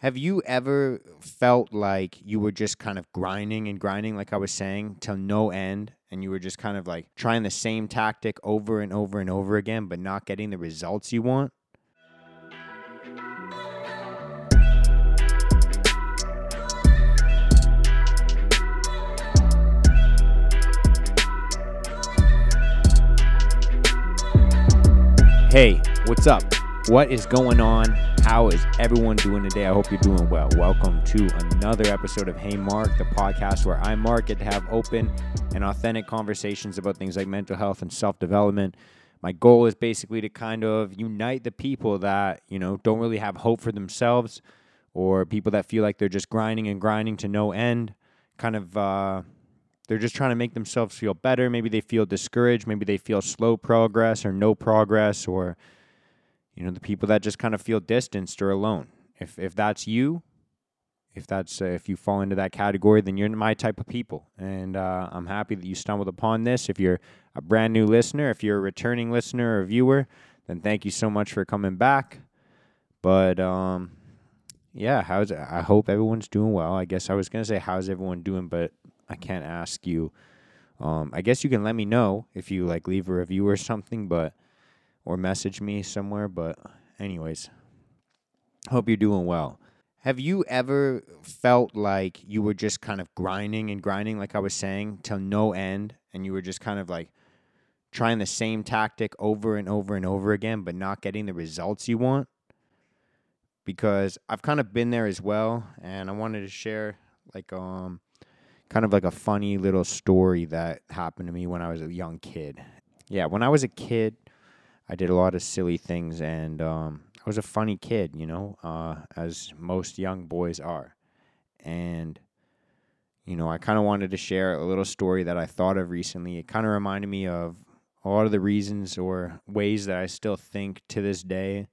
Have you ever felt like you were just kind of grinding and grinding, like I was saying, till no end, and you were just kind of like trying the same tactic over and over and over again, but not getting the results you want? Hey, what's up? What is going on? How is everyone doing today? I hope you're doing well. Welcome to another episode of Hey Mark, the podcast where I, Mark, get to have open and authentic conversations about things like mental health and self development. My goal is basically to kind of unite the people that, you know, don't really have hope for themselves or people that feel like they're just grinding and grinding to no end. Kind of, uh, they're just trying to make themselves feel better. Maybe they feel discouraged. Maybe they feel slow progress or no progress or you know the people that just kind of feel distanced or alone. If if that's you if that's uh, if you fall into that category then you're my type of people. And uh, i'm happy that you stumbled upon this. If you're a brand new listener if you're a returning listener or viewer then thank you so much for coming back. But um yeah how's i hope everyone's doing well. I guess i was gonna say how's everyone doing? But i can't ask you. Um i guess you can let me know if you like leave a review or something but or message me somewhere. But, anyways, hope you're doing well. Have you ever felt like you were just kind of grinding and grinding, like I was saying, till no end, and you were just kind of like trying the same tactic over and over and over again, but not getting the results you want? Because I've kind of been there as well, and I wanted to share like um kind of like a funny little story that happened to me when I was a young kid. Yeah, when I was a kid, I did a lot of silly things, and um, I was a funny kid, you know, uh, as most young boys are. And, you know, I kind of wanted to share a little story that I thought of recently. It kind of reminded me of a lot of the reasons or ways that I still think to this day.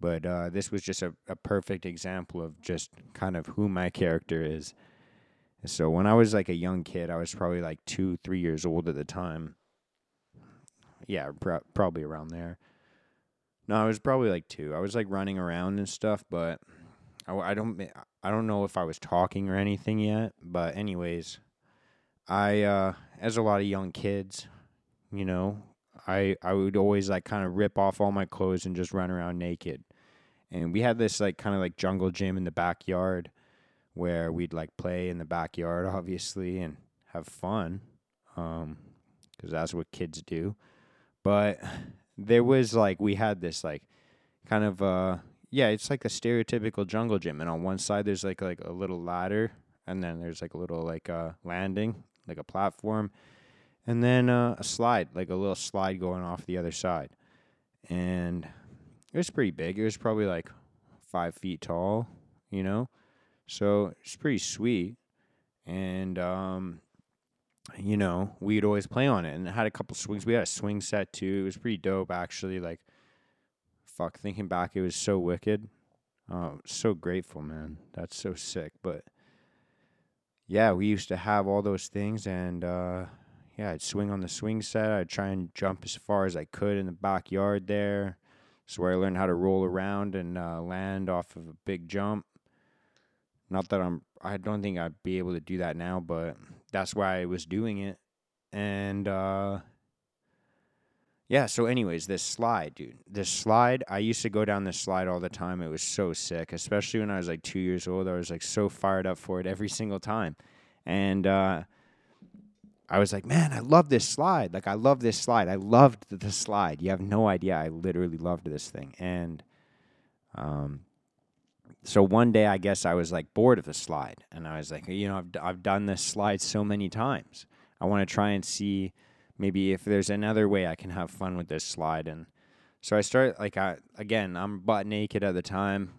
But uh, this was just a, a perfect example of just kind of who my character is. So when I was like a young kid, I was probably like two, three years old at the time yeah, probably around there. No, I was probably like two. I was like running around and stuff, but I, I don't I don't know if I was talking or anything yet. But anyways, I uh, as a lot of young kids, you know, I I would always like kind of rip off all my clothes and just run around naked. And we had this like kind of like jungle gym in the backyard where we'd like play in the backyard, obviously, and have fun, um, because that's what kids do. But there was like we had this like kind of uh yeah, it's like a stereotypical jungle gym and on one side there's like like a little ladder and then there's like a little like uh landing, like a platform and then uh, a slide, like a little slide going off the other side. And it was pretty big. It was probably like five feet tall, you know? So it's pretty sweet. And um, you know, we'd always play on it and it had a couple swings. We had a swing set too. It was pretty dope actually. Like fuck, thinking back it was so wicked. Uh, so grateful, man. That's so sick. But yeah, we used to have all those things and uh, yeah, I'd swing on the swing set. I'd try and jump as far as I could in the backyard there. That's where I learned how to roll around and uh, land off of a big jump. Not that I'm, I don't think I'd be able to do that now, but that's why I was doing it. And uh, yeah, so anyways, this slide, dude. This slide, I used to go down this slide all the time. It was so sick, especially when I was like two years old. I was like so fired up for it every single time. And uh, I was like, man, I love this slide. Like, I love this slide. I loved the slide. You have no idea. I literally loved this thing. And um, so one day I guess I was like bored of the slide and I was like, you know, I've, I've done this slide so many times. I want to try and see maybe if there's another way I can have fun with this slide. And so I started like, I, again, I'm butt naked at the time.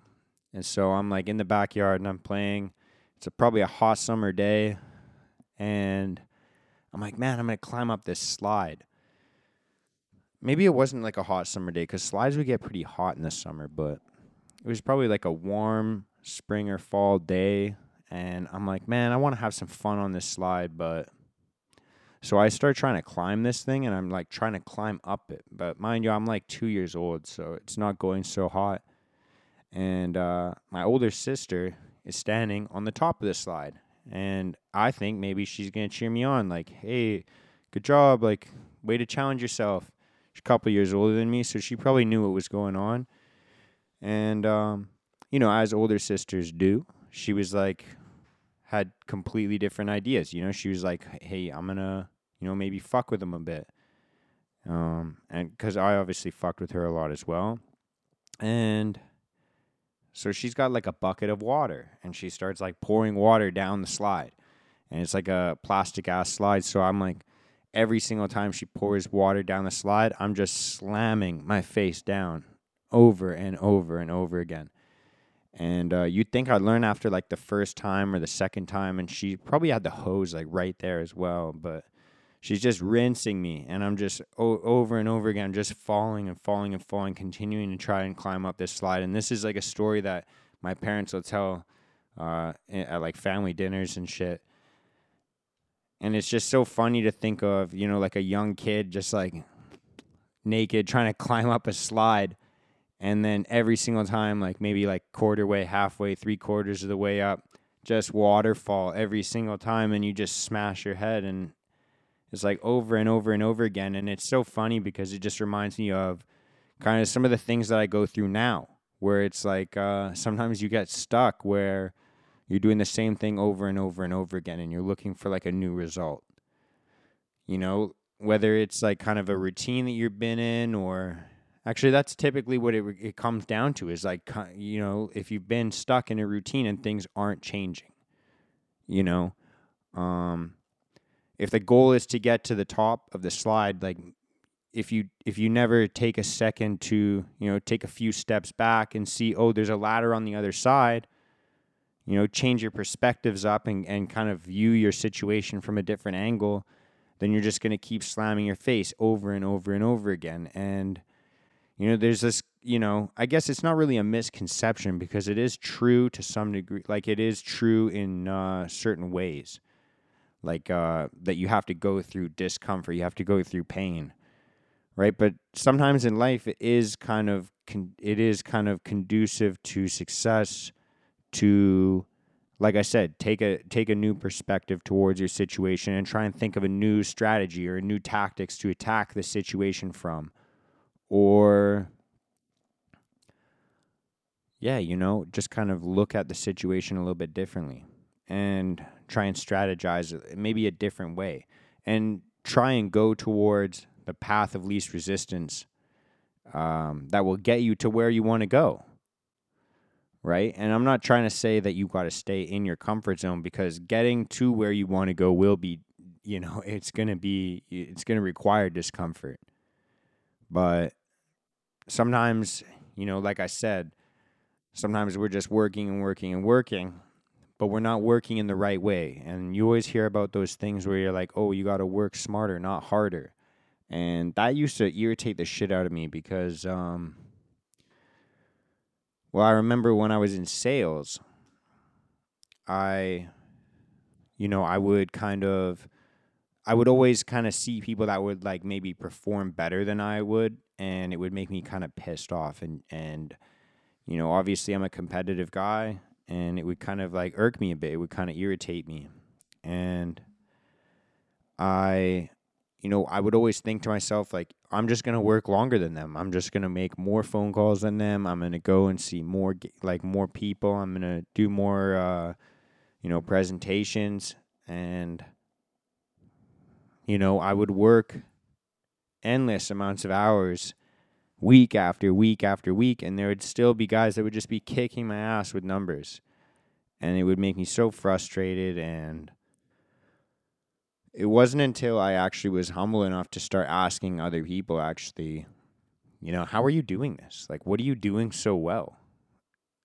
And so I'm like in the backyard and I'm playing. It's a, probably a hot summer day. And I'm like, man, I'm to climb up this slide. Maybe it wasn't like a hot summer day because slides would get pretty hot in the summer, but it was probably like a warm spring or fall day and I'm like, man, I want to have some fun on this slide, but so I start trying to climb this thing and I'm like trying to climb up it. But mind you, I'm like 2 years old, so it's not going so hot. and uh, my older sister is standing on the top of the slide, and I think maybe she's gonna cheer me on, like, "Hey, good job! Like, way to challenge yourself." She's a couple years older than me, so she probably knew what was going on, and um, you know, as older sisters do, she was like, had completely different ideas. You know, she was like, "Hey, I'm gonna, you know, maybe fuck with him a bit." Um, and because I obviously fucked with her a lot as well, and so she's got like a bucket of water, and she starts like pouring water down the slide, and it's like a plastic ass slide. So I'm like, every single time she pours water down the slide, I'm just slamming my face down over and over and over again. And uh, you'd think I'd learn after like the first time or the second time, and she probably had the hose like right there as well. But she's just rinsing me, and I'm just o- over and over again, just falling and falling and falling, continuing to try and climb up this slide. And this is like a story that my parents will tell uh, at like family dinners and shit. And it's just so funny to think of, you know, like a young kid just like naked trying to climb up a slide and then every single time like maybe like quarter way halfway three quarters of the way up just waterfall every single time and you just smash your head and it's like over and over and over again. And it's so funny because it just reminds me of kind of some of the things that i go through now where it's like uh, sometimes you get stuck where you're doing the same thing over and over and over again and you're looking for like a new result. You know whether it's like kind of a routine that you've been in or Actually, that's typically what it, it comes down to is like, you know, if you've been stuck in a routine and things aren't changing, you know, um, if the goal is to get to the top of the slide, like if you if you never take a second to you know take a few steps back and see oh there's a ladder on the other side you know change your perspectives up and, and kind of view your situation from a different angle then you're just going to keep slamming your face over and over and over again. And you know, there's this, you know, I guess it's not really a misconception because it is true to some degree. Like it is true in uh, certain ways, like uh, that you have to go through discomfort, you have to go through pain, right? But sometimes in life, it is kind of con- it is kind of conducive to success. To, like I said, take a take a new perspective towards your situation and try and think of a new strategy or a new tactics to attack the situation from or yeah, you know, just kind of look at the situation a little bit differently and try and strategize maybe a different way and try and go towards the path of least resistance um, that will get you to where you want to go. Right. And I'm not trying to say that you got to stay in your comfort zone because getting to where you want to go will be, you know, it's going to be, it's going to require discomfort. But sometimes, you know, like I said, sometimes we're just working and working and working, but we're not working in the right way. And you always hear about those things where you're like, oh, you got to work smarter, not harder. And that used to irritate the shit out of me because, um, well, I remember when I was in sales, I, you know, I would kind of I would always kind of see people that would like maybe perform better than I would, and it would make me kind of pissed off. And and you know, obviously, I'm a competitive guy, and it would kind of like irk me a bit. It would kind of irritate me, and I, you know, I would always think to myself like, I'm just gonna work longer than them. I'm just gonna make more phone calls than them. I'm gonna go and see more like more people. I'm gonna do more, uh, you know, presentations and you know, I would work endless amounts of hours week after week after week, and there would still be guys that would just be kicking my ass with numbers. And it would make me so frustrated. And it wasn't until I actually was humble enough to start asking other people, actually, you know, how are you doing this? Like, what are you doing so well?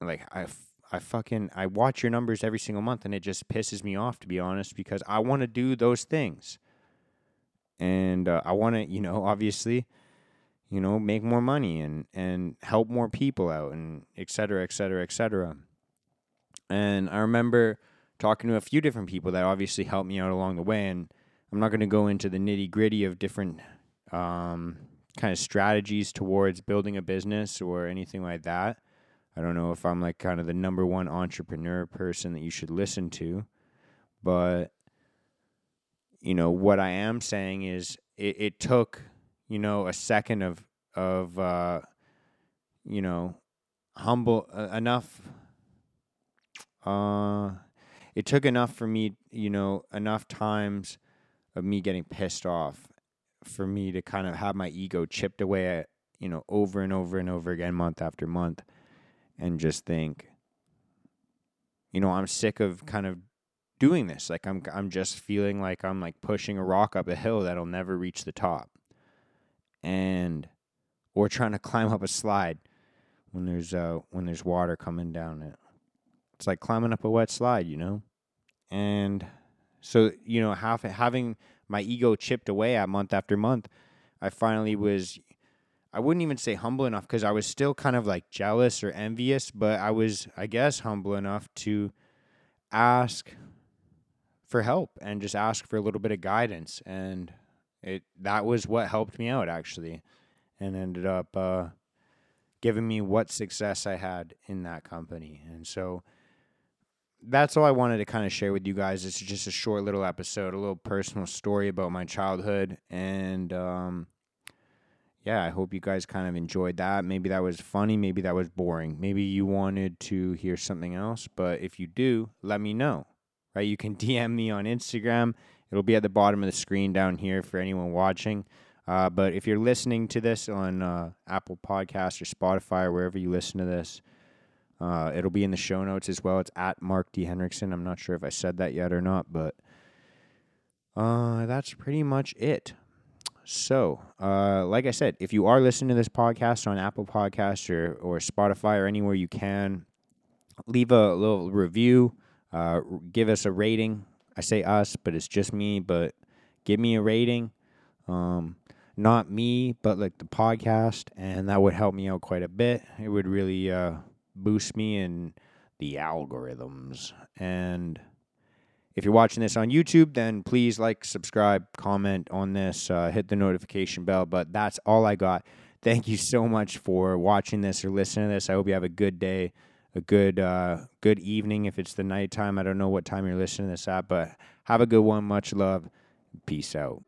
Like, I, I fucking, I watch your numbers every single month, and it just pisses me off, to be honest, because I want to do those things and uh, I want to, you know, obviously, you know, make more money and and help more people out and et cetera, et cetera, et cetera. And I remember talking to a few different people that obviously helped me out along the way. And I'm not going to go into the nitty gritty of different um, kind of strategies towards building a business or anything like that. I don't know if I'm like kind of the number one entrepreneur person that you should listen to, but you know what I am saying is it, it took you know a second of of uh, you know humble uh, enough. Uh, it took enough for me, you know, enough times of me getting pissed off for me to kind of have my ego chipped away at, you know, over and over and over again, month after month, and just think, you know, I'm sick of kind of doing this. Like I'm, I'm just feeling like I'm like pushing a rock up a hill that'll never reach the top, and or trying to climb up a slide when there's uh when there's water coming down it. It's like climbing up a wet slide, you know? And so, you know, half, having my ego chipped away at month after month, I finally was, I wouldn't even say humble enough because I was still kind of like jealous or envious, but I was, I guess, humble enough to ask for help and just ask for a little bit of guidance. And it, that was what helped me out actually and ended up, uh, giving me what success I had in that company. And so, that's all I wanted to kind of share with you guys. It's just a short little episode, a little personal story about my childhood. And um, yeah, I hope you guys kind of enjoyed that. Maybe that was funny. Maybe that was boring. Maybe you wanted to hear something else. But if you do, let me know. Right? You can DM me on Instagram. It'll be at the bottom of the screen down here for anyone watching. Uh, but if you're listening to this on uh, Apple Podcasts or Spotify or wherever you listen to this, uh, it'll be in the show notes as well. It's at Mark D. Henriksen. I'm not sure if I said that yet or not, but uh, that's pretty much it. So, uh, like I said, if you are listening to this podcast on Apple Podcasts or, or Spotify or anywhere you can, leave a little review, uh, give us a rating. I say us, but it's just me, but give me a rating. Um, not me, but like the podcast, and that would help me out quite a bit. It would really uh, boost me in the algorithms. And if you're watching this on YouTube, then please like, subscribe, comment on this, uh, hit the notification bell. But that's all I got. Thank you so much for watching this or listening to this. I hope you have a good day, a good uh, good evening if it's the nighttime. I don't know what time you're listening to this at, but have a good one. Much love. Peace out.